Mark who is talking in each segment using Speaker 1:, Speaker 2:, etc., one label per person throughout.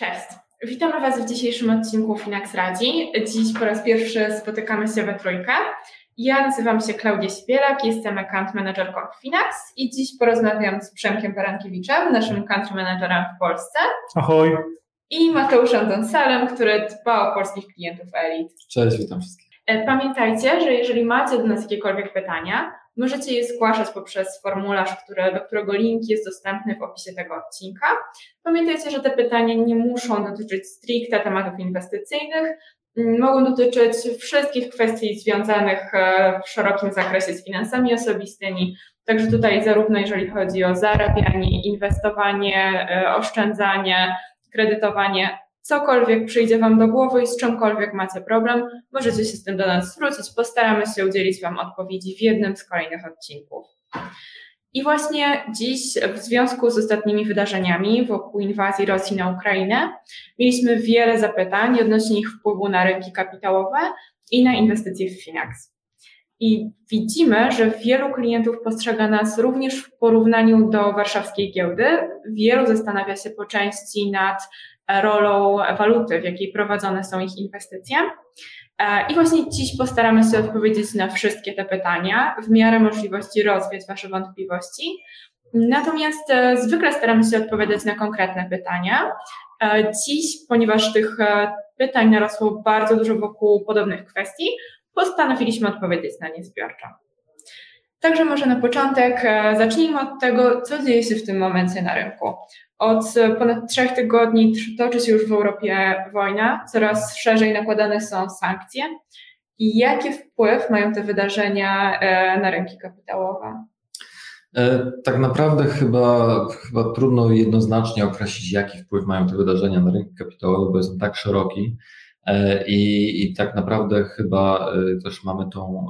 Speaker 1: Cześć. Witamy Was w dzisiejszym odcinku Finax Radzi. Dziś po raz pierwszy spotykamy się we trójkę. Ja nazywam się Klaudia Sibielak, jestem account managerką Finax i dziś porozmawiam z Przemkiem Barankiewiczem, naszym country managerem w Polsce.
Speaker 2: Ahoj.
Speaker 1: I Mateuszem Donsalem, który dba o polskich klientów Elite.
Speaker 3: Cześć, witam wszystkich.
Speaker 1: E, pamiętajcie, że jeżeli macie do nas jakiekolwiek pytania, możecie je zgłaszać poprzez formularz, który, do którego link jest dostępny w opisie tego odcinka. Pamiętajcie, że te pytania nie muszą dotyczyć stricte tematów inwestycyjnych, mogą dotyczyć wszystkich kwestii związanych e, w szerokim zakresie z finansami osobistymi. Także tutaj zarówno jeżeli chodzi o zarabianie, inwestowanie, e, oszczędzanie, kredytowanie, cokolwiek przyjdzie Wam do głowy i z czymkolwiek macie problem, możecie się z tym do nas zwrócić. Postaramy się udzielić Wam odpowiedzi w jednym z kolejnych odcinków. I właśnie dziś, w związku z ostatnimi wydarzeniami wokół inwazji Rosji na Ukrainę, mieliśmy wiele zapytań odnośnie ich wpływu na rynki kapitałowe i na inwestycje w Finax. I widzimy, że wielu klientów postrzega nas również w porównaniu do warszawskiej giełdy. Wielu zastanawia się po części nad rolą waluty, w jakiej prowadzone są ich inwestycje. I właśnie dziś postaramy się odpowiedzieć na wszystkie te pytania, w miarę możliwości rozwiać Wasze wątpliwości. Natomiast e, zwykle staramy się odpowiadać na konkretne pytania. E, dziś, ponieważ tych e, pytań narosło bardzo dużo wokół podobnych kwestii, postanowiliśmy odpowiedzieć na nie zbiorczo. Także może na początek zacznijmy od tego, co dzieje się w tym momencie na rynku. Od ponad trzech tygodni toczy się już w Europie wojna, coraz szerzej nakładane są sankcje. I jaki wpływ mają te wydarzenia e, na rynki kapitałowe?
Speaker 3: E, tak naprawdę chyba, chyba trudno jednoznacznie określić, jaki wpływ mają te wydarzenia na rynki kapitałowe, bo jest on tak szeroki e, i, i tak naprawdę chyba też mamy tą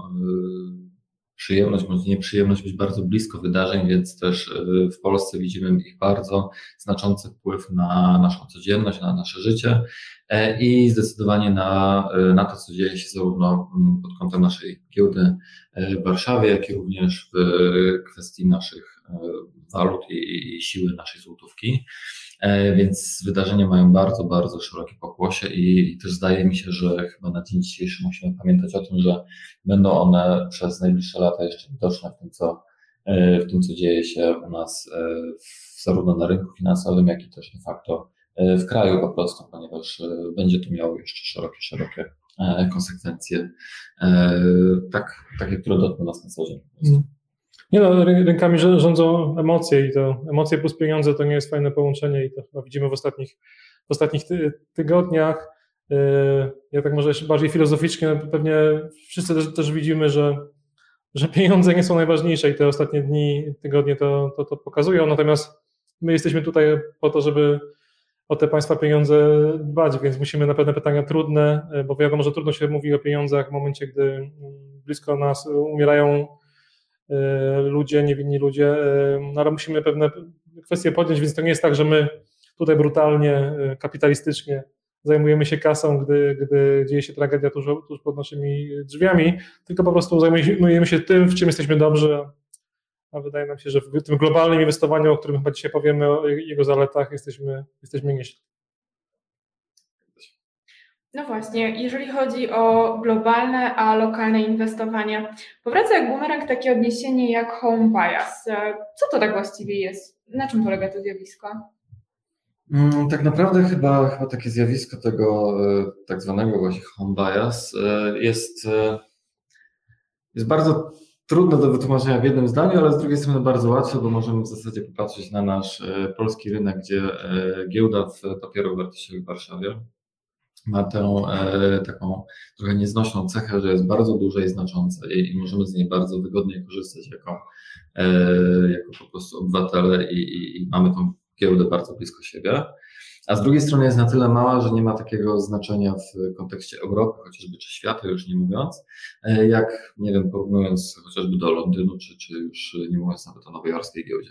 Speaker 3: przyjemność, może nieprzyjemność być bardzo blisko wydarzeń, więc też w Polsce widzimy ich bardzo znaczący wpływ na naszą codzienność, na nasze życie e, i zdecydowanie na, na to, co dzieje się zarówno pod kątem naszej giełdy e, w Warszawie, jak i również w kwestii naszych e, walut i, i siły naszej złotówki. E, więc wydarzenia mają bardzo, bardzo szerokie pokłosie i, też zdaje mi się, że chyba na dzień dzisiejszy musimy pamiętać o tym, że będą one przez najbliższe lata jeszcze widoczne w tym, co, e, w tym, co dzieje się u nas e, zarówno na rynku finansowym, jak i też de facto w kraju po prostu, ponieważ będzie to miało jeszcze szerokie, szerokie konsekwencje, tak, takie, które dotkną nas na co dzień.
Speaker 2: Nie no, rynkami rządzą emocje i to emocje plus pieniądze to nie jest fajne połączenie i to chyba widzimy w ostatnich, w ostatnich ty, tygodniach. Y, ja tak może bardziej filozoficznie, no pewnie wszyscy też, też, widzimy, że, że pieniądze nie są najważniejsze i te ostatnie dni, tygodnie to, to, to pokazują, natomiast my jesteśmy tutaj po to, żeby o te państwa pieniądze dbać, więc musimy na pewne pytania trudne, y, bo wiadomo, że trudno się mówi o pieniądzach w momencie, gdy mm, blisko nas umierają ludzie, niewinni ludzie, e, no ale musimy pewne kwestie podjąć, więc to nie jest tak, że my tutaj brutalnie, e, kapitalistycznie zajmujemy się kasą, gdy, gdy dzieje się tragedia tuż, tuż pod naszymi drzwiami, tylko po prostu zajmujemy się tym, w czym jesteśmy dobrzy, a wydaje nam się, że w tym globalnym inwestowaniu, o którym chyba dzisiaj powiemy, o jego zaletach, jesteśmy, jesteśmy nieźli.
Speaker 1: No właśnie, jeżeli chodzi o globalne, a lokalne inwestowanie, powraca jak bumerang takie odniesienie jak home bias. Co to tak właściwie jest? Na czym polega to zjawisko?
Speaker 3: Mm, tak naprawdę chyba, chyba takie zjawisko tego e, tak zwanego właśnie home bias e, jest, e, jest bardzo trudne do wytłumaczenia w jednym zdaniu, ale z drugiej strony bardzo łatwe, bo możemy w zasadzie popatrzeć na nasz polski rynek, gdzie giełda papierów wartościowych w Warszawie ma tę e, taką trochę nieznośną cechę, że jest bardzo duże i znaczące i, i możemy z niej bardzo wygodnie korzystać jako, e, jako po prostu obywatele i, i, i mamy tą giełdę bardzo blisko siebie. A z drugiej strony jest na tyle mała, że nie ma takiego znaczenia w kontekście Europy, chociażby czy świata już nie mówiąc, e, jak, nie wiem, porównując chociażby do Londynu, czy, czy już nie mówiąc nawet o nowojorskiej giełdzie.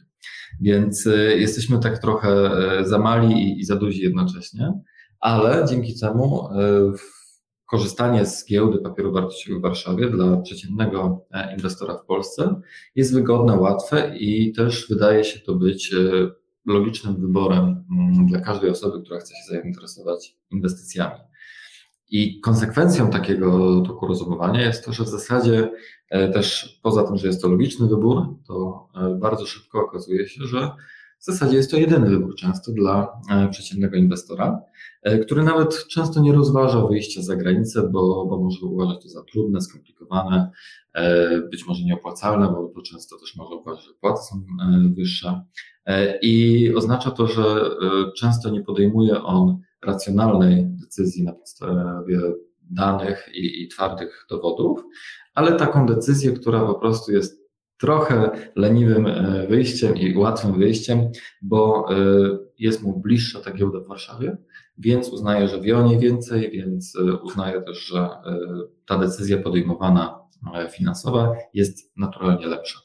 Speaker 3: Więc jesteśmy tak trochę za mali i, i za duzi jednocześnie ale dzięki temu e, korzystanie z giełdy papierów wartościowych w Warszawie dla przeciętnego inwestora w Polsce jest wygodne, łatwe i też wydaje się to być logicznym wyborem mm, dla każdej osoby, która chce się zainteresować inwestycjami. I konsekwencją takiego toku rozumowania jest to, że w zasadzie e, też poza tym, że jest to logiczny wybór, to e, bardzo szybko okazuje się, że w zasadzie jest to jedyny wybór często dla e, przeciętnego inwestora, który nawet często nie rozważa wyjścia za granicę, bo, bo może uważać to za trudne, skomplikowane, być może nieopłacalne, bo to często też może uważać, że płaty są wyższe. I oznacza to, że często nie podejmuje on racjonalnej decyzji na podstawie danych i, i twardych dowodów, ale taką decyzję, która po prostu jest trochę leniwym e, wyjściem i łatwym wyjściem, bo e, jest mu bliższa ta giełda w Warszawie, więc uznaje, że wie o niej więcej, więc e, uznaje też, że ta decyzja podejmowana finansowa jest naturalnie lepsza.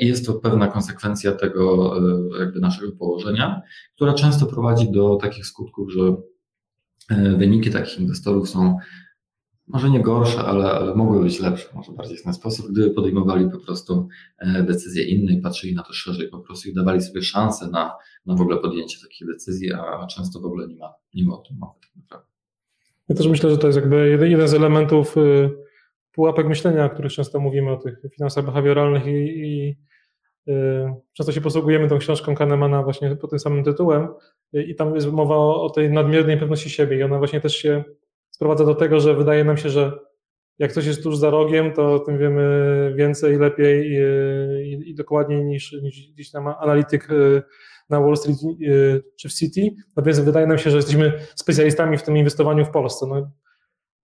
Speaker 3: I jest to pewna konsekwencja tego jakby naszego położenia, która często prowadzi do takich skutków, że wyniki takich inwestorów są może nie gorsze, ale, ale mogły być lepsze, może bardziej w ten sposób, gdyby podejmowali po prostu decyzje inne i patrzyli na to szerzej po prostu i dawali sobie szansę na, na w ogóle podjęcie takiej decyzji, a często w ogóle nie ma, nie ma o tym mowy tak.
Speaker 2: Ja też myślę, że to jest jakby jeden z elementów y, pułapek myślenia, o których często mówimy, o tych finansach behawioralnych i, i y, często się posługujemy tą książką Kahnemana właśnie pod tym samym tytułem y, i tam jest mowa o, o, tej nadmiernej pewności siebie i ona właśnie też się sprowadza do tego, że wydaje nam się, że jak coś jest tuż za rogiem, to tym wiemy więcej, lepiej i, i, i dokładniej niż, niż gdzieś tam analityk y, na Wall Street czy w City. Natomiast wydaje nam się, że jesteśmy specjalistami w tym inwestowaniu w Polsce. No,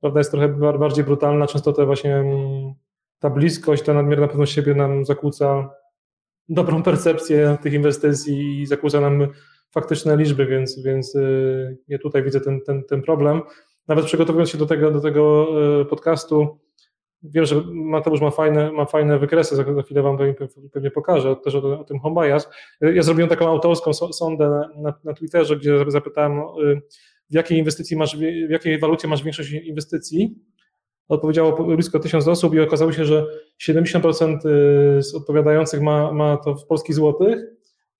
Speaker 2: prawda jest trochę bardziej brutalna, często te właśnie mm, ta bliskość, ta nadmierna pewność siebie nam zakłóca dobrą percepcję tych inwestycji i zakłóca nam faktyczne liczby, więc, więc y, ja tutaj widzę ten, ten, ten problem. Nawet przygotowując się do tego, do tego y, podcastu, wiem, że Mateusz ma fajne, ma fajne wykresy, za, chwilę Wam pewnie pokażę też o, o tym home bias. Ja zrobiłem taką autorską sondę na, na, Twitterze, gdzie zapytałem y, w jakiej inwestycji masz, w jakiej walucie masz większość inwestycji. Odpowiedziało blisko tysiąc osób i okazało się, że 70% y, z odpowiadających ma, ma to w polskich złotych,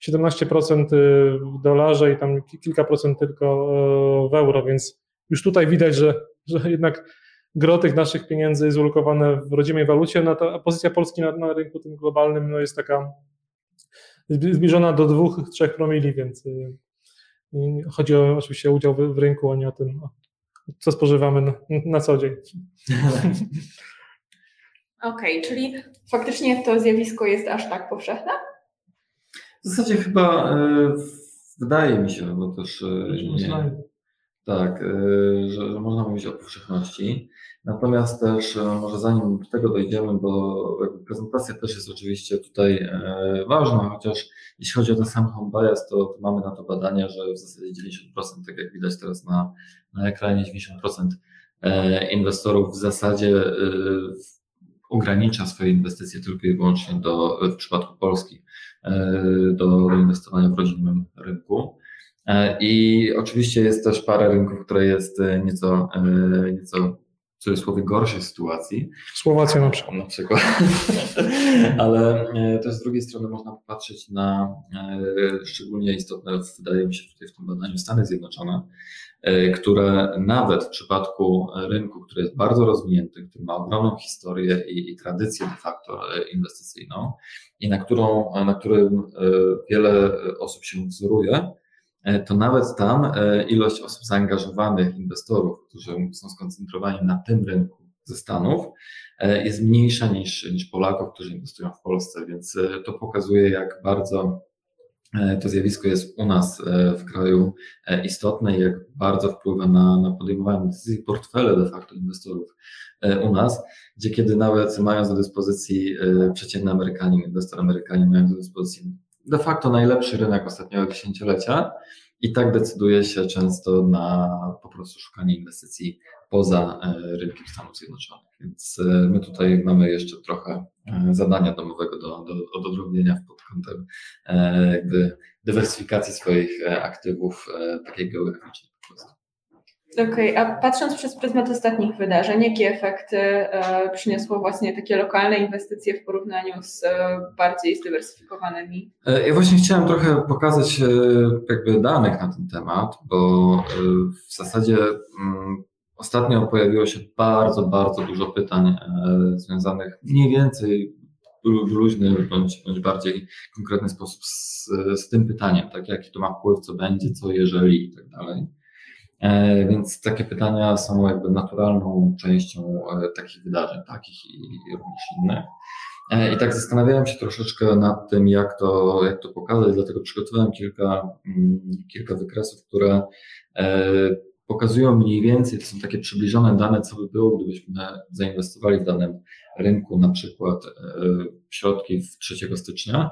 Speaker 2: 17% y, w dolarze i tam kilka procent tylko w euro, więc już tutaj widać, że, że jednak gro tych naszych pieniędzy jest ulokowane w rodzimej walucie, no a pozycja Polski na, na rynku tym globalnym no jest taka zbliżona do 2-3 promili, więc Chodzi o oczywiście udział w, w rynku, a nie o tym, co spożywamy na, na co dzień.
Speaker 1: Okej, okay, czyli faktycznie to zjawisko jest aż tak powszechne?
Speaker 3: W zasadzie chyba e, wydaje mi się, bo też e, nie, tak, e, że, można mówić o powszechności. Natomiast też e, może zanim do tego dojdziemy, bo prezentacja też jest oczywiście tutaj e, ważna, chociaż jeśli chodzi o ten sam home bias, to, to mamy na to badania, że w zasadzie 90%, tak jak widać teraz na, na ekranie, 90% e, inwestorów w zasadzie ogranicza swoje inwestycje tylko i wyłącznie do, w przypadku Polski do, do inwestowania w rodzinnym rynku. I oczywiście jest też parę rynków, które jest nieco, nieco w cudzysłowie gorszej sytuacji.
Speaker 2: Słowacja na przykład.
Speaker 3: Na przykład. Ale e, też z drugiej strony można popatrzeć na e, szczególnie istotne, wydaje mi się tutaj w tym badaniu, Stany Zjednoczone, e, które nawet w przypadku rynku, który jest bardzo rozwinięty, który ma ogromną historię i, i tradycję de facto inwestycyjną i na, którą, na którym wiele osób się wzoruje, E, to nawet tam e, ilość osób zaangażowanych, inwestorów, którzy są skoncentrowani na tym rynku ze Stanów, e, jest mniejsza niż, niż Polaków, którzy inwestują w Polsce, więc to pokazuje, jak bardzo to zjawisko jest u nas w kraju istotne i jak bardzo wpływa na, na podejmowanie decyzji portfele de facto inwestorów u nas, gdzie kiedy nawet mając do dyspozycji przeciętny Amerykanin, inwestor Amerykanin mając do dyspozycji de facto najlepszy rynek ostatniego dziesięciolecia i tak decyduje się często na po prostu szukanie inwestycji poza e, rynkiem Stanów Zjednoczonych. Więc e, my tutaj mamy jeszcze trochę e, zadania domowego do, do, do dodrobienia pod kątem jakby dywersyfikacji swoich aktywów takiej geograficznej po prostu.
Speaker 1: Okej, okay, a patrząc przez pryzmat ostatnich wydarzeń, jakie efekty e, przyniosło właśnie takie lokalne inwestycje w porównaniu z e, bardziej zdywersyfikowanymi?
Speaker 3: E, ja właśnie chciałem trochę pokazać e, jakby danych na ten temat, bo e, w zasadzie mm, ostatnio pojawiło się bardzo, bardzo dużo pytań e, związanych mniej więcej w luźny bądź, bądź bardziej konkretny sposób z, z tym pytaniem, tak jaki to ma wpływ, co będzie, co jeżeli i tak dalej. E, więc takie pytania są jakby naturalną częścią e, takich wydarzeń, takich i również innych. E, I tak zastanawiałem się troszeczkę nad tym, jak to, jak to pokazać, dlatego przygotowałem kilka, mm, kilka wykresów, które pokazują mniej więcej, to są takie przybliżone dane, co by było, gdybyśmy zainwestowali w danym rynku, na przykład środki w 3 stycznia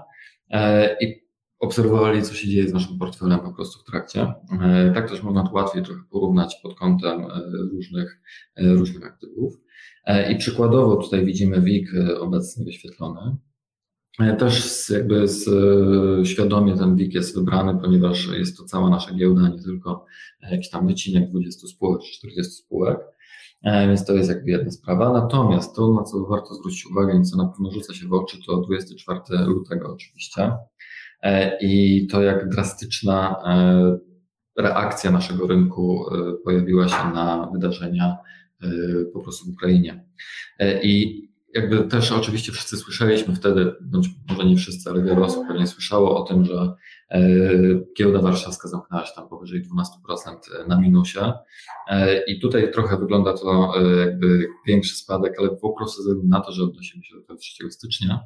Speaker 3: i obserwowali, co się dzieje z naszym portfelem po prostu w trakcie. E, tak też można to łatwiej trochę porównać pod kątem e, różnych, e, różnych aktywów. I przykładowo tutaj widzimy WIG obecnie wyświetlony. Też jakby z, świadomie ten WIG jest wybrany, ponieważ jest to cała nasza giełda, nie tylko jakiś tam wycinek 20 spółek czy 40 spółek. Więc to jest jakby jedna sprawa. Natomiast to, na co warto zwrócić uwagę i co na pewno rzuca się w oczy, to 24 lutego oczywiście. E, i to, jak drastyczna e, reakcja naszego rynku e, pojawiła się na wydarzenia po prostu w Ukrainie. I jakby też oczywiście wszyscy słyszeliśmy wtedy, bądź może nie wszyscy, ale wiele osób pewnie słyszało o tym, że giełda warszawska zamknęła się tam powyżej 12% na minusie. I tutaj trochę wygląda to jakby większy spadek, ale po prostu ze względu na to, że odnosimy się do 3 stycznia.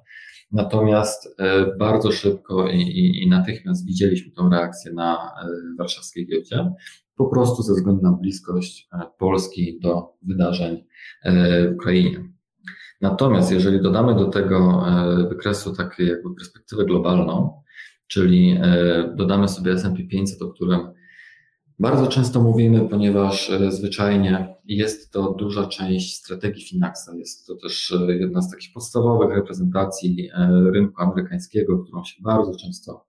Speaker 3: Natomiast e, bardzo szybko i, i, i natychmiast widzieliśmy tą reakcję na e, warszawskiej giełdzie, po prostu ze względu na bliskość e, Polski do wydarzeń w Ukrainie. Natomiast jeżeli dodamy do tego wykresu takiej jakby perspektywę globalną, czyli dodamy sobie S&P 500, o którym bardzo często mówimy, ponieważ e, zwyczajnie jest to duża część strategii Finaxa. Jest to też e, jedna z takich podstawowych reprezentacji e, rynku amerykańskiego, którą się bardzo często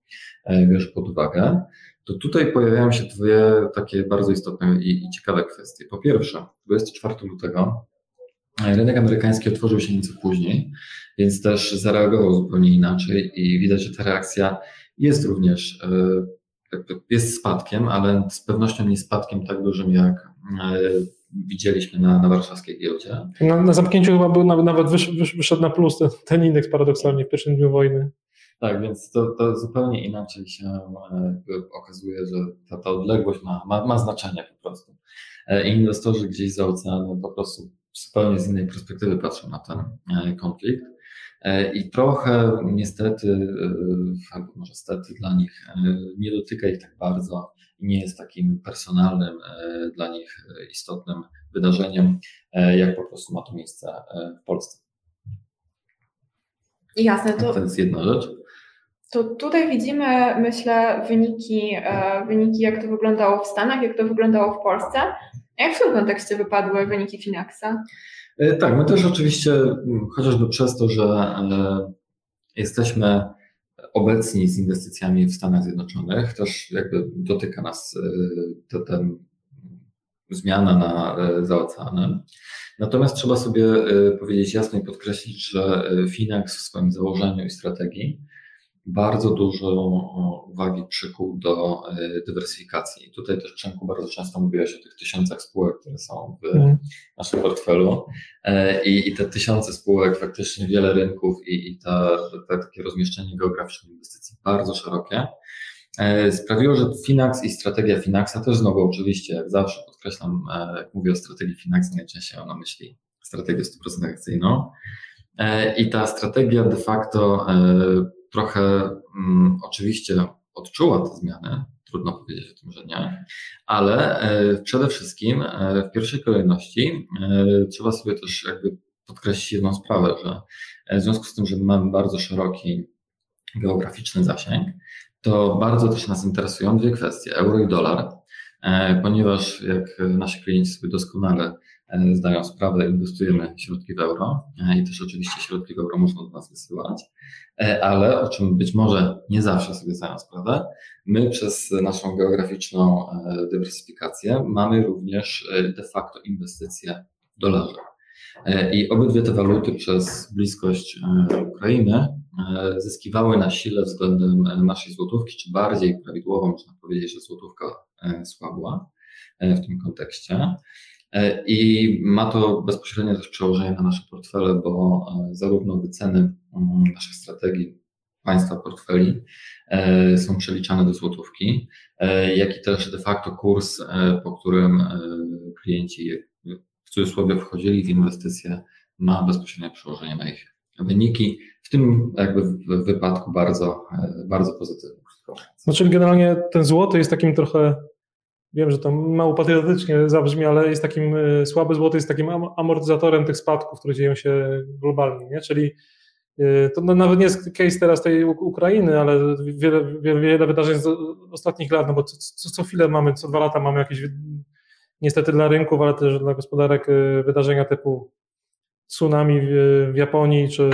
Speaker 3: bierze pod uwagę. To tutaj pojawiają się dwie takie bardzo istotne i, i ciekawe kwestie. Po pierwsze, 24 lutego rynek amerykański otworzył się nieco później, więc też zareagował zupełnie inaczej i widać, że ta reakcja jest również jest spadkiem, ale z pewnością nie spadkiem tak dużym, jak e, widzieliśmy na, na warszawskiej giełdzie.
Speaker 2: Na, na zamknięciu chyba był nawet, nawet wysz, wysz, wyszedł na plus ten, ten, indeks paradoksalnie w pierwszym dniu wojny.
Speaker 3: Tak, więc to, to zupełnie inaczej się e, okazuje, że ta, ta odległość ma, ma, ma znaczenie po prostu. E, I inwestorzy gdzieś za oceanem po prostu zupełnie z innej perspektywy patrzą na ten konflikt. E, I trochę niestety, e, albo może stety dla nich, e, nie dotyka ich tak bardzo i nie jest takim personalnym dla nich istotnym wydarzeniem, jak po prostu ma to miejsce w Polsce.
Speaker 1: Jasne, to,
Speaker 3: to jest jedna rzecz.
Speaker 1: To tutaj widzimy, myślę, wyniki, wyniki, jak to wyglądało w Stanach, jak to wyglądało w Polsce. Jak w tym kontekście wypadły wyniki Finaxa?
Speaker 3: E, tak, my też oczywiście, chociażby przez to, że e, jesteśmy obecni z inwestycjami w Stanach Zjednoczonych, też jakby dotyka nas e, ten zmiana na za oceanem. Natomiast trzeba sobie powiedzieć jasno i podkreślić, że Finax w swoim założeniu i strategii bardzo dużo uwagi przykuł do e, dywersyfikacji. I tutaj też Przemku bardzo często mówiłeś o tych tysiącach spółek, które są w mm. naszym portfelu e, I, i te tysiące spółek, faktycznie wiele rynków i, i ta, ta, takie rozmieszczenie geograficzne inwestycji bardzo szerokie e, sprawiło, że Finax i strategia Finaxa też znowu oczywiście, jak zawsze podkreślam, jak mówię o strategii Finaxa, najczęściej mam na myśli strategię 100% akcyjną. I ta strategia de facto trochę mm, oczywiście odczuła te zmiany, trudno powiedzieć o tym, że nie, ale e, przede wszystkim e, w pierwszej kolejności e, trzeba sobie też jakby podkreślić jedną sprawę, że w związku z tym, że mamy bardzo szeroki geograficzny zasięg, to bardzo też nas interesują dwie kwestie, euro i dolar. ponieważ jak nasi klienci sobie doskonale zdają sprawę, inwestujemy środki w euro i też oczywiście środki w euro można do nas wysyłać, ale o czym być może nie zawsze sobie zdają sprawę, my przez naszą geograficzną dywersyfikację mamy również de facto inwestycje w dolarze. I obydwie te waluty przez bliskość Ukrainy E, zyskiwały na sile względem e, naszej złotówki, czy bardziej prawidłowo można powiedzieć, że złotówka e, słabła w tym kontekście. I ma to bezpośrednie też przełożenie na nasze portfele, bo zarówno wyceny mm, naszych strategii państwa portfeli są przeliczane do złotówki, jak i też de facto kurs, po którym klienci w cudzysłowie wchodzili w inwestycje, ma bezpośrednie przełożenie na ich wyniki, w tym jakby w wypadku bardzo, bardzo pozytywne.
Speaker 2: Znaczy generalnie ten złoty jest takim trochę, wiem, że to mało patriotycznie zabrzmi, ale jest takim, e, słaby złoty jest takim amortyzatorem tych spadków, które dzieją się globalnie, nie? czyli e, to nawet nie jest case teraz tej Ukrainy, ale wiele, wiele, wiele wydarzeń z ostatnich lat, no bo co, co chwilę mamy, co dwa lata mamy jakieś niestety dla rynków, ale też dla gospodarek e, wydarzenia typu tsunami w Japonii, czy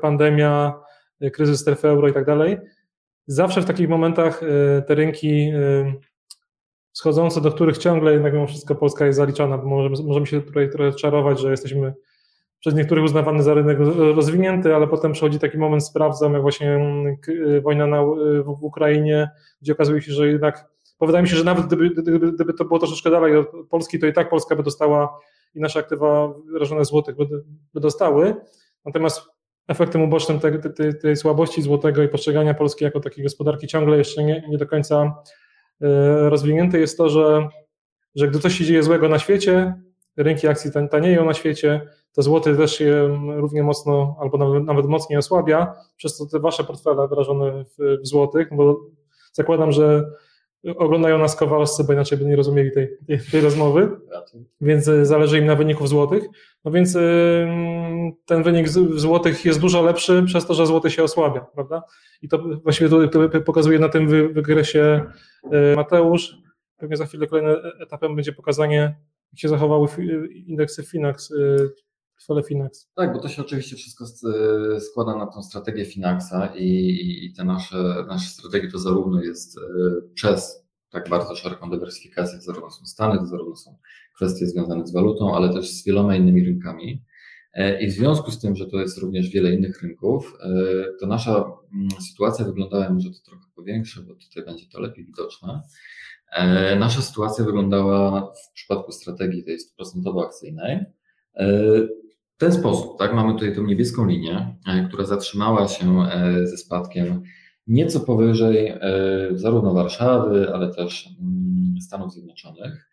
Speaker 2: pandemia, kryzys strefy euro i tak dalej. Zawsze w takich momentach te rynki schodzące, do których ciągle jednak mimo wszystko Polska jest zaliczana, bo możemy, możemy się tutaj trochę czarować, że jesteśmy przez niektórych uznawany za rynek rozwinięty, ale potem przychodzi taki moment, sprawdzam, jak właśnie e, wojna na, w Ukrainie, gdzie okazuje się, że jednak, bo wydaje mi się, że nawet gdyby, gdyby, gdyby to było troszeczkę dalej od Polski, to i tak Polska by dostała i nasze aktywa wyrażone w złotych by, by dostały. Natomiast efektem ubocznym tej, tej, tej, słabości złotego i postrzegania Polski jako takiej gospodarki ciągle jeszcze nie, nie do końca e, rozwiniętej jest to, że, że gdy coś się dzieje złego na świecie, rynki akcji tanieją na świecie, to złoty też się równie mocno albo nawet, nawet mocniej osłabia, przez to te wasze portfele wyrażone w, w złotych, bo zakładam, że oglądają nas kowalscy, bo inaczej by nie rozumieli tej, tej, tej rozmowy, więc e, zależy im na wyniku w złotych. No więc e, ten wynik w złotych jest dużo lepszy przez to, że złoty się osłabia, prawda? I to właściwie pokazuje na tym wykresie e, Mateusz. Pewnie za chwilę kolejnym etapem będzie pokazanie, jak się zachowały indeksy Finax, portfele Finax.
Speaker 3: Tak, bo to się oczywiście wszystko składa na tą strategię Finaxa i, i te nasze, nasze strategie to zarówno jest e, przez tak bardzo szeroką dywersyfikację, zarówno są Stany, to zarówno są kwestie związane z walutą, ale też z wieloma innymi rynkami. E, I w związku z tym, że to jest również wiele innych rynków, e, to nasza mm, sytuacja wyglądała, może to trochę powiększę, bo tutaj będzie to lepiej widoczne. Nasza sytuacja wyglądała w przypadku strategii tej 100% akcyjnej w ten sposób, tak, mamy tutaj tą niebieską linię, e, która zatrzymała się e, ze spadkiem nieco powyżej e, zarówno Warszawy, ale też mm, Stanów Zjednoczonych.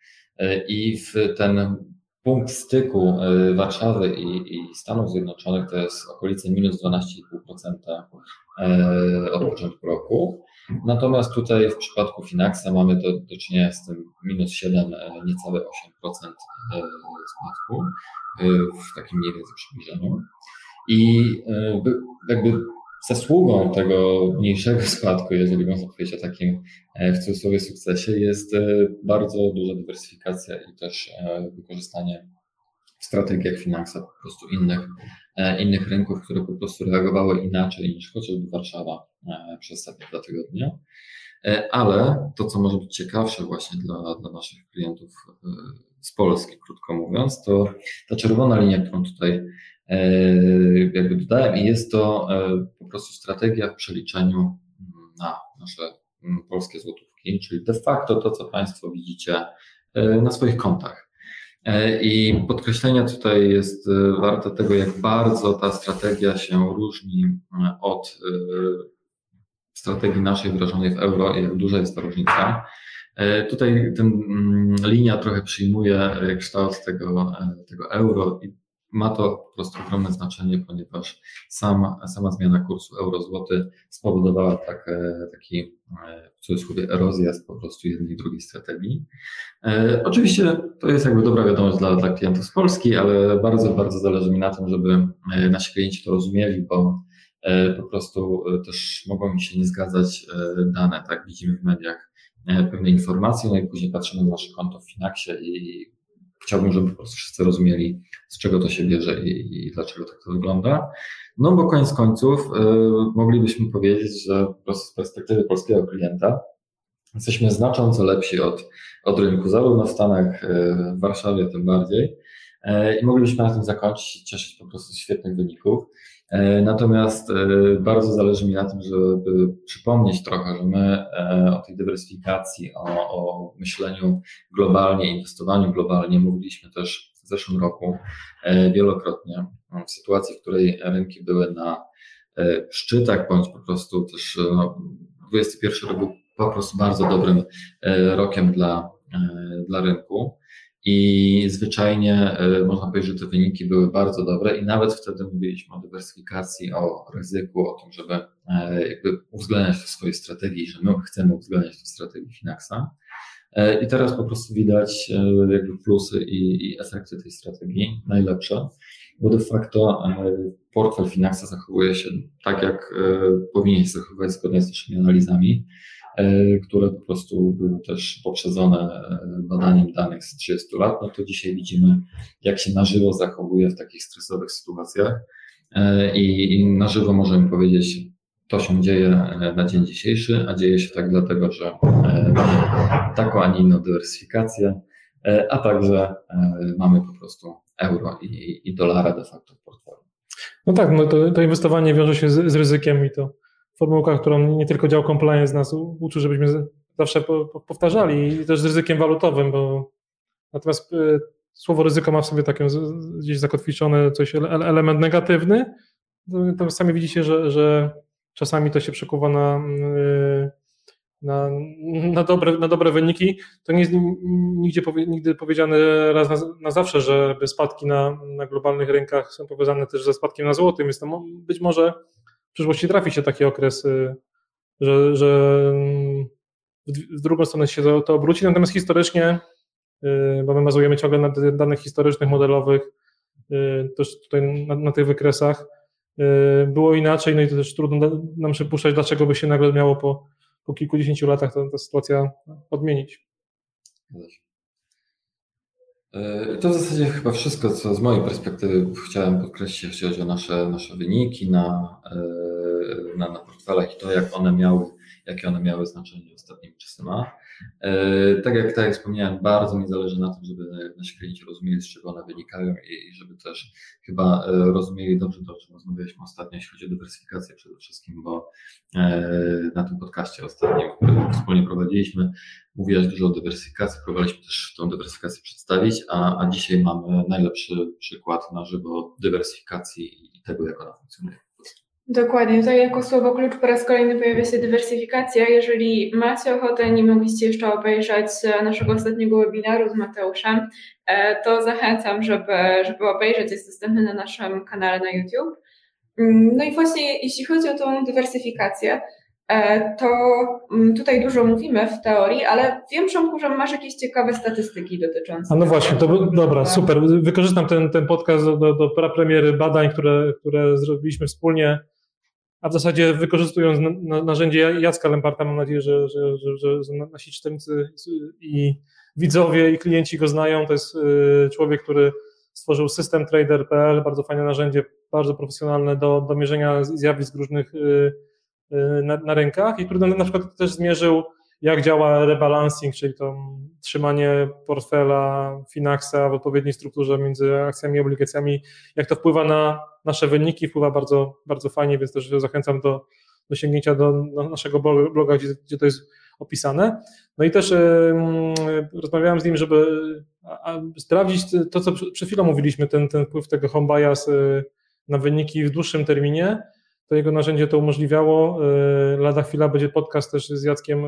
Speaker 3: I w ten punkt styku Warszawy i, i Stanów Zjednoczonych to jest okolice minus 12,5% od początku roku. Natomiast tutaj w przypadku Finaxa mamy do, do czynienia z tym minus 7, niecałe 8% spadku. Y, w takim mniej więcej przybliżeniu. I jakby zasługą tego mniejszego spadku, jeżeli można powiedzieć o takim e, w cudzysłowie sukcesie, jest e, bardzo duża dywersyfikacja i też e, wykorzystanie w strategiach finansowych po prostu innych, innych rynków, które po prostu reagowały inaczej niż chociażby Warszawa przez ostatnie dwa tygodnie. Ale to, co może być ciekawsze właśnie dla, dla naszych klientów z Polski, krótko mówiąc, to ta czerwona linia, którą tutaj e, jakby dodałem i jest to e, po prostu strategia w przeliczeniu na nasze polskie złotówki, czyli de facto to, co Państwo widzicie e, na swoich kontach. I podkreślenia tutaj jest warte tego, jak bardzo ta strategia się różni od strategii naszej wdrażanej w euro i jak duża jest ta różnica. E, tutaj ten mm, linia trochę przyjmuje e, kształt tego, e, tego euro i ma to po prostu ogromne znaczenie, ponieważ sama, sama zmiana kursu euro-złoty spowodowała tak, taki w cudzysłowie erozję po prostu jednej i drugiej strategii. oczywiście to jest jakby dobra wiadomość dla, dla klientów z Polski, ale bardzo, bardzo zależy mi na tym, żeby nasi klienci to rozumieli, bo po prostu też mogą mi się nie zgadzać dane, tak widzimy w mediach pewne informacje, no i później patrzymy na nasze konto w Finaxie i chciałbym, żeby po prostu wszyscy rozumieli, z czego to się bierze i, i dlaczego tak to wygląda. No bo koniec końców y, moglibyśmy powiedzieć, że po prostu z perspektywy polskiego klienta jesteśmy znacząco lepsi od, od rynku, zarówno w Stanach, y, w Warszawie tym bardziej. Y, I moglibyśmy na tym zakończyć i cieszyć po prostu świetnych wyników. Y, natomiast bardzo zależy mi na tym, żeby przypomnieć trochę, że my o tej dywersyfikacji, o, o myśleniu globalnie, inwestowaniu globalnie mówiliśmy też w zeszłym roku wielokrotnie. W sytuacji, w której rynki były na szczytach, bądź po prostu też no, 21 rok był po prostu bardzo dobrym e, rokiem dla, e, dla rynku. I zwyczajnie e, można powiedzieć, że te wyniki były bardzo dobre i nawet wtedy mówiliśmy o dywersyfikacji, o ryzyku, o tym, żeby jakby uwzględniać to w swojej strategii, że my chcemy uwzględniać to w strategii Finaxa. I teraz po prostu widać jakby plusy i, i efekty tej strategii najlepsze, bo de facto portfel Finaxa zachowuje się tak, jak powinien się zachowywać zgodnie z naszymi analizami. E, które po prostu były też poprzedzone e, badaniem danych z 30 lat, no to dzisiaj widzimy, jak się na żywo zachowuje w takich stresowych sytuacjach e, i, na żywo możemy powiedzieć, to się dzieje na dzień dzisiejszy, a dzieje się tak dlatego, że mamy taką, a nie inną dywersyfikację, a także mamy po prostu euro i, i dolara de facto w portfelu.
Speaker 2: No tak, no to, to inwestowanie wiąże się z, z ryzykiem i to formułka, którą nie tylko dział compliance nas uczy, żebyśmy zawsze powtarzali i też z ryzykiem walutowym, bo natomiast y, słowo ryzyko ma w sobie takie gdzieś zakotwiczone coś, element negatywny, to sami widzicie, że, że czasami to się przekuwa na, y, na, na, dobre, na dobre wyniki. To nie jest nigdzie, nigdy powiedziane raz na, na zawsze, że spadki na, na globalnych rynkach są powiązane też ze spadkiem na złotym. Jest to być może w przyszłości trafi się taki okres, y, że, że w drugą stronę się to, to obróci, natomiast historycznie, y, bo my bazujemy ciągle na danych historycznych, modelowych, y, też tutaj na, na tych wykresach, było inaczej, no i to też trudno nam przypuszczać, dlaczego by się nagle miało po, po kilkudziesięciu latach ta, ta sytuacja odmienić.
Speaker 3: E, to w zasadzie chyba wszystko, co z mojej perspektywy chciałem podkreślić, jeśli chodzi o nasze, nasze wyniki na, e, na, na portfelach i to, jak one miały, jakie one miały znaczenie ostatnimi czasy ma. E, tak jak, tak jak wspomniałem, bardzo mi zależy na tym, żeby nasi klienci rozumieli, z czego one wynikają i, żeby też chyba e, rozumieli dobrze to, o czym rozmawialiśmy ostatnio, jeśli chodzi o dywersyfikację przede wszystkim, bo e, na tym podcaście ostatnim, który wspólnie prowadziliśmy, mówiłeś dużo o dywersyfikacji, próbowaliśmy też tą dywersyfikację przedstawić, a, a dzisiaj mamy najlepszy przykład na żywo dywersyfikacji i tego, jak ona funkcjonuje.
Speaker 1: Dokładnie, tutaj jako słowo klucz po raz kolejny pojawia się dywersyfikacja. Jeżeli macie ochotę, nie mogliście jeszcze obejrzeć naszego ostatniego webinaru z Mateuszem, e, to zachęcam, żeby, żeby obejrzeć, jest dostępny na naszym kanale na YouTube. Mm, no i właśnie jeśli chodzi o tą dywersyfikację, e, to mm, tutaj dużo mówimy w teorii, ale wiem, Przemku, że masz jakieś ciekawe statystyki dotyczące.
Speaker 2: A no właśnie, to dobra, super. Wykorzystam ten, ten podcast do, do, do premiery badań, które, które zrobiliśmy wspólnie a w zasadzie wykorzystując narzędzie Jacka Lemparta, mam nadzieję, że, że, że, że nasi czytelnicy i widzowie i klienci go znają. To jest y, człowiek, który stworzył system trader.pl, bardzo fajne narzędzie, bardzo profesjonalne do, do mierzenia zjawisk różnych y, y, na, na rynkach i który na przykład też zmierzył, jak działa rebalancing, czyli to trzymanie portfela Finaxa w odpowiedniej strukturze między akcjami i obligacjami, jak to wpływa na nasze wyniki, wpływa bardzo, bardzo fajnie, więc też zachęcam do, do sięgnięcia do, do naszego bloga, gdzie, gdzie to jest opisane. No i też y, rozmawiałem z nim, żeby sprawdzić to, co przed chwilą mówiliśmy, ten, ten wpływ tego home bias y, na wyniki w dłuższym terminie. To jego narzędzie to umożliwiało. Y, lada chwila będzie podcast też z Jackiem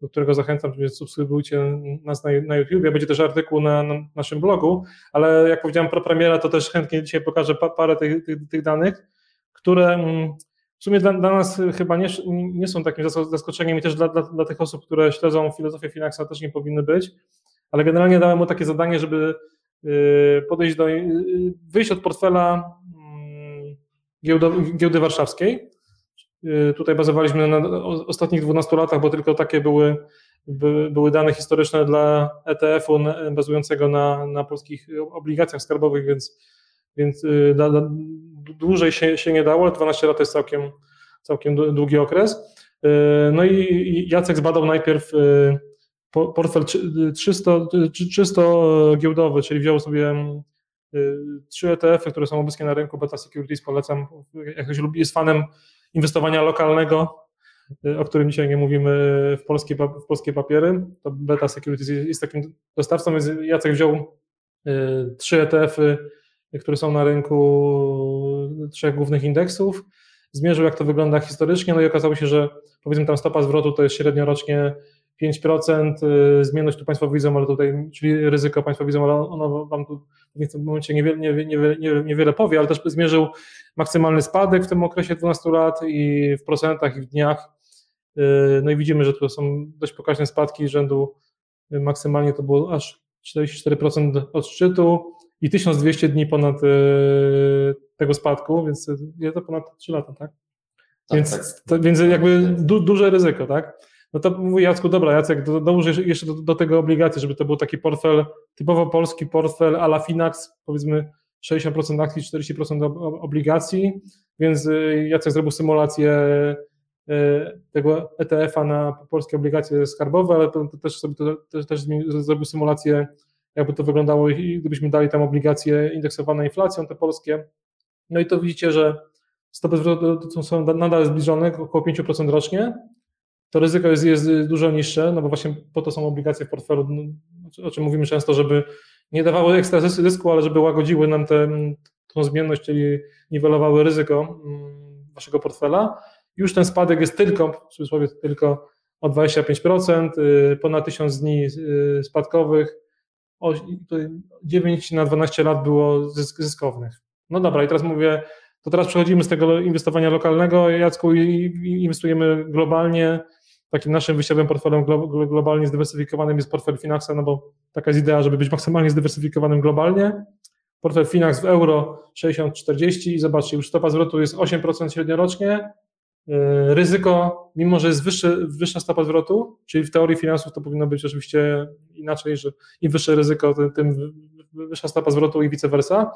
Speaker 2: do którego zachęcam, żeby subskrybujcie nas na, na YouTube. Będzie też artykuł na, na, naszym blogu, ale jak powiedziałem, pro premiera, to też chętnie dzisiaj pokażę pa, parę tych, tych, tych, danych, które mm, w sumie dla, dla nas chyba nie, nie, są takim zaskoczeniem i też dla, dla, dla tych osób, które śledzą filozofię Finaxa też nie powinny być, ale generalnie dałem mu takie zadanie, żeby y, podejść do, y, wyjść od portfela mm, giełdy warszawskiej, Y, tutaj bazowaliśmy na ostatnich 12 latach, bo tylko takie były by, były dane historyczne dla ETF-u bazującego na, na polskich obligacjach skarbowych, więc, więc da, da, dłużej się, się nie dało, ale 12 lat to jest całkiem, całkiem długi okres. No i Jacek zbadał najpierw portfel czysto, czysto giełdowy, czyli wziął sobie trzy ETF-y, które są obecnie na rynku, Beta Securities polecam, jak ktoś lubi, jest fanem inwestowania lokalnego, o którym dzisiaj nie mówimy w polskie, w polskie papiery, to Beta Securities jest takim dostawcą, więc Jacek wziął trzy ETF-y, które są na rynku trzech głównych indeksów, zmierzył jak to wygląda historycznie, no i okazało się, że powiedzmy tam stopa zwrotu to jest średnio rocznie 5%, y, zmienność tu Państwo widzą, ale tutaj, czyli ryzyko Państwo widzą, ale ono Wam tu w tym momencie niewiele, niewiele, niewiele, niewiele powie, ale też zmierzył maksymalny spadek w tym okresie 12 lat i w procentach i w dniach. Y, no i widzimy, że tu są dość pokaźne spadki rzędu y, maksymalnie to było aż 44% od szczytu i 1200 dni ponad tego spadku, więc jest to ponad 3 lata, tak? tak więc, tak. To, więc jakby du, duże ryzyko, tak? No to mówi Jacku, dobra Jacek, do, dołóż jeszcze do, do, tego obligacji, żeby to był taki portfel, typowo polski portfel a la Finax, powiedzmy 60% akcji, 40% obligacji, więc y, Jacek zrobił symulację y, tego ETF-a na polskie obligacje skarbowe, ale to, to też, sobie to, też, też zrobił symulację, jakby to wyglądało, gdybyśmy dali tam obligacje indeksowane inflacją, te polskie. No i to widzicie, że stopy zwrotu są nadal zbliżone, około 5% rocznie, to ryzyko jest, jest dużo niższe, no bo właśnie po to są obligacje w portfelu, no, o czym mówimy często, żeby nie dawały ekstra zysku, ale żeby łagodziły nam tę zmienność, czyli niwelowały ryzyko mm, waszego portfela. Już ten spadek jest tylko, w cudzysłowie tylko o 25%, y, ponad 1000 dni y, spadkowych, 9 na 12 lat było zyskownych. No dobra, i teraz mówię, to teraz przechodzimy z tego inwestowania lokalnego, Jacku, i inwestujemy globalnie, takim naszym wyjściowym portfelem globalnie zdywersyfikowanym jest portfel Finaxa, no bo taka jest idea, żeby być maksymalnie zdywersyfikowanym globalnie. Portfel Finax w euro 60-40 i zobaczcie, już stopa zwrotu jest 8% średniorocznie. E, ryzyko, mimo że jest wyższy, wyższa stopa zwrotu, czyli w teorii finansów to powinno być oczywiście inaczej, że im wyższe ryzyko, tym wyższa stopa zwrotu i vice versa.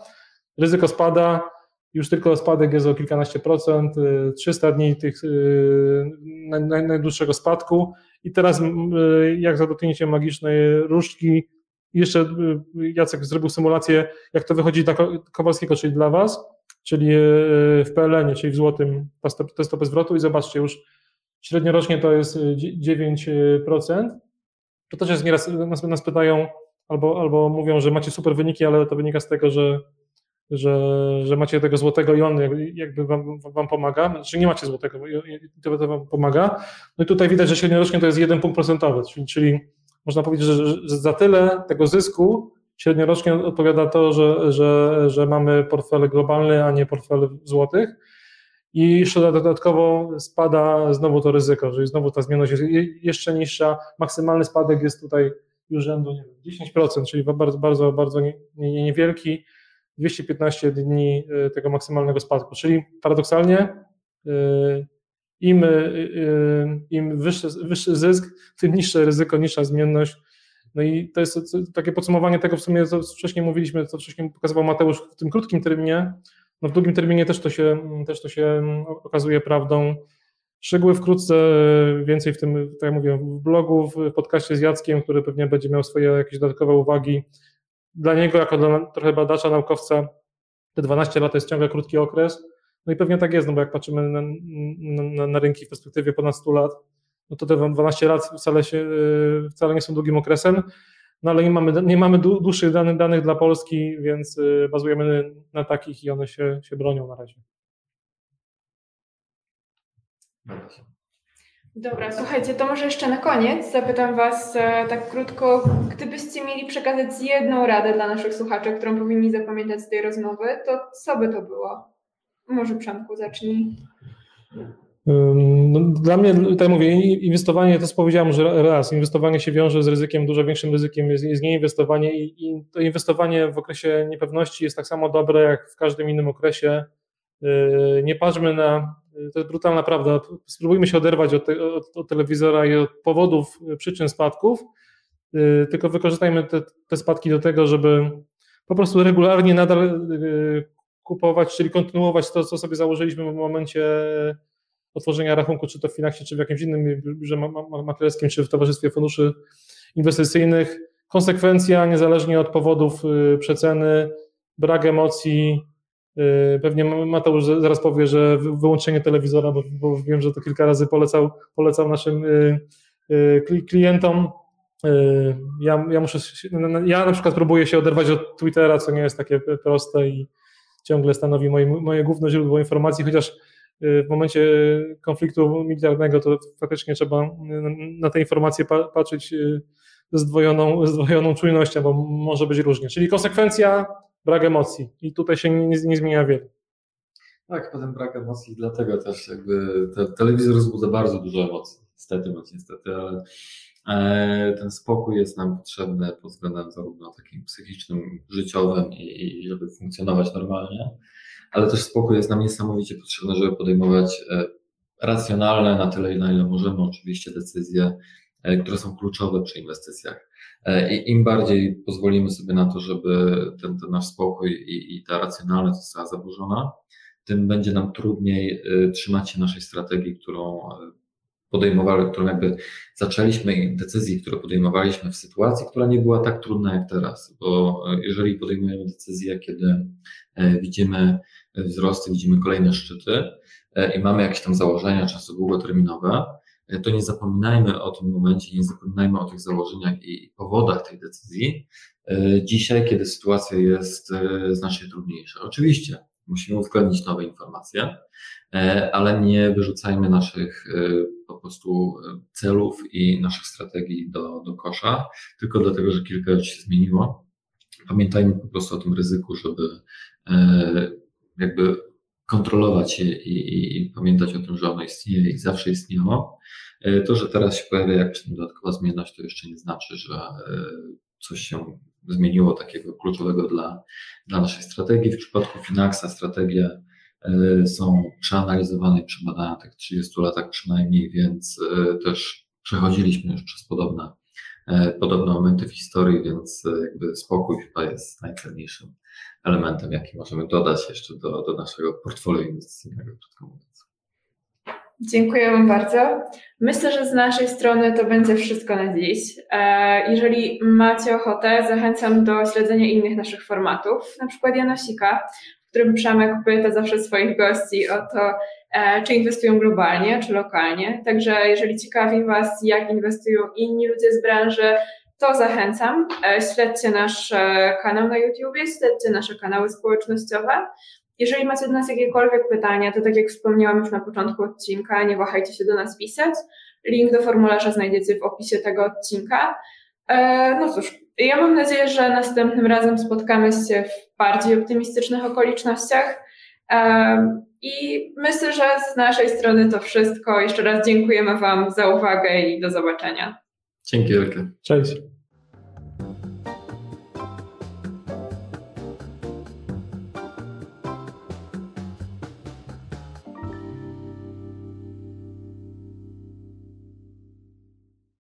Speaker 2: Ryzyko spada, już tylko spadek jest o kilkanaście procent, 300 y, dni tych y, najdłuższego spadku i teraz y, jak za dotknięciem magicznej różdżki jeszcze Jacek zrobił symulację, jak to wychodzi dla Kowalskiego, czyli dla Was, czyli w PLN, czyli w złotym te stopy zwrotu i zobaczcie już średniorocznie to jest 9%. To też jest nieraz, nas, nas pytają albo, albo mówią, że macie super wyniki, ale to wynika z tego, że że, że macie tego złotego i on jakby wam, wam pomaga, czy znaczy nie macie złotego i to, to wam pomaga. No i tutaj widać, że średniorocznie to jest jeden punkt procentowy, czyli, czyli można powiedzieć, że, że za tyle tego zysku średniorocznie odpowiada to, że, że, że mamy portfel globalny, a nie portfel złotych. I jeszcze dodatkowo spada znowu to ryzyko, czyli znowu ta zmienność jest jeszcze niższa. Maksymalny spadek jest tutaj już rzędu nie wiem, 10%, czyli bardzo, bardzo, bardzo niewielki. 215 dni y, tego maksymalnego spadku. Czyli paradoksalnie y, im, y, im wyższy, wyższy zysk, tym niższe ryzyko, niższa zmienność. No i to jest takie podsumowanie tego, w sumie co wcześniej mówiliśmy, co wcześniej pokazywał Mateusz w tym krótkim terminie. No w długim terminie też to się, też to się okazuje prawdą. Szczegóły wkrótce, więcej w tym, tak jak mówiłem, w blogu, w podcaście z Jackiem, który pewnie będzie miał swoje jakieś dodatkowe uwagi dla niego, jako dla trochę badacza, naukowca, te 12 lat to jest ciągle krótki okres. No i pewnie tak jest, no bo jak patrzymy na, na, na rynki w perspektywie ponad 100 lat, no to te 12 lat wcale, się, y, wcale nie są długim okresem, no ale nie mamy, nie mamy dłuższych danych, danych dla Polski, więc y, bazujemy na takich i one się, się bronią na razie.
Speaker 1: Dobra, słuchajcie, to może jeszcze na koniec zapytam Was e, tak krótko, gdybyście mieli przekazać jedną radę dla naszych słuchaczy, którą powinni zapamiętać z tej rozmowy, to co by to było? Może Przemku zacznij.
Speaker 2: No, dla mnie, tak mówię, inwestowanie, to powiedziałem, że raz, inwestowanie się wiąże z ryzykiem, dużo większym ryzykiem jest, jest nieinwestowanie i, i to inwestowanie w okresie niepewności jest tak samo dobre jak w każdym innym okresie. Yy, nie patrzmy na to jest brutalna prawda. Spróbujmy się oderwać od, te, od, od telewizora i od powodów, przyczyn spadków, tylko wykorzystajmy te, te spadki do tego, żeby po prostu regularnie nadal kupować, czyli kontynuować to, co sobie założyliśmy w momencie otworzenia rachunku, czy to w Finaxie, czy w jakimś innym biurze maklerskim, czy w Towarzystwie Funduszy Inwestycyjnych. Konsekwencja, niezależnie od powodów przeceny, brak emocji. Y, pewnie Mateusz zaraz powie, że wyłączenie telewizora, bo, bo wiem, że to kilka razy polecał, polecał naszym y, klientom. Ja, ja muszę, ja na przykład próbuję się oderwać od Twittera, co nie jest takie proste i ciągle stanowi moje, moje główne źródło informacji, chociaż y, w momencie konfliktu militarnego to faktycznie trzeba na te informacje patrzeć y, zdwojoną, zdwojoną czujnością, bo może być różnie. Czyli konsekwencja, brak emocji i tutaj się nie, nie zmienia wiele.
Speaker 3: Tak, potem brak emocji, dlatego też jakby te, telewizor wzbudza bardzo dużo emocji, niestety bądź niestety, ale E, ten spokój jest nam potrzebny pod względem zarówno takim psychicznym, życiowym i, i żeby funkcjonować normalnie, ale też spokój jest nam niesamowicie potrzebny, żeby podejmować e, racjonalne na tyle, na ile możemy oczywiście decyzje, które są kluczowe przy inwestycjach. I im bardziej pozwolimy sobie na to, żeby ten, ten nasz spokój i, i ta racjonalność została zaburzona, tym będzie nam trudniej trzymać się naszej strategii, którą podejmowali, którą jakby zaczęliśmy decyzji, które podejmowaliśmy w sytuacji, która nie była tak trudna jak teraz, bo e, jeżeli podejmujemy decyzje, kiedy e, widzimy wzrosty, widzimy kolejne szczyty e, i mamy jakieś tam założenia, często długoterminowe, to nie zapominajmy o tym momencie, nie zapominajmy o tych założeniach i powodach tej decyzji dzisiaj, kiedy sytuacja jest znacznie trudniejsza. Oczywiście musimy uwzględnić nowe informacje, ale nie wyrzucajmy naszych po prostu e, celów i naszych strategii do, do kosza, tylko dlatego, że kilka rzeczy się zmieniło. Pamiętajmy po prostu o tym ryzyku, żeby e, jakby kontrolować je i, i, i, pamiętać o tym, że ono istnieje i zawsze istniało. E, to, że teraz się pojawia jakaś dodatkowa zmienność, to jeszcze nie znaczy, że coś się zmieniło takiego kluczowego dla, dla naszej strategii. W przypadku Finaxa strategia E, są przeanalizowane i przebadane w tych 30 latach przynajmniej, więc e, też przechodziliśmy już przez podobne, e, podobne momenty w historii, więc jakby spokój chyba jest najcenniejszym elementem, jaki możemy dodać jeszcze do, do naszego portfolio inwestycyjnego, krótko mówiąc.
Speaker 1: Bardzo. Myślę, że z naszej strony to będzie wszystko na dziś. Jeżeli macie ochotę, zachęcam do śledzenia innych naszych formatów, na przykład Janosika, którym Przemek pyta zawsze swoich gości o to, e, czy inwestują globalnie, czy lokalnie. Także jeżeli ciekawi Was, jak inwestują inni ludzie z branży, to zachęcam. E, śledźcie nasz e, kanał na YouTube, śledźcie nasze kanały społecznościowe. Jeżeli macie do nas jakiekolwiek pytania, to tak jak wspomniałam już na początku odcinka, nie wahajcie się do nas pisać. Link do formularza znajdziecie w opisie tego odcinka. No cóż, ja mam nadzieję, że następnym razem spotkamy się w bardziej optymistycznych okolicznościach. I myślę, że z naszej strony to wszystko. Jeszcze raz dziękujemy Wam za uwagę i do zobaczenia.
Speaker 3: Dzięki wielkie.
Speaker 2: Cześć.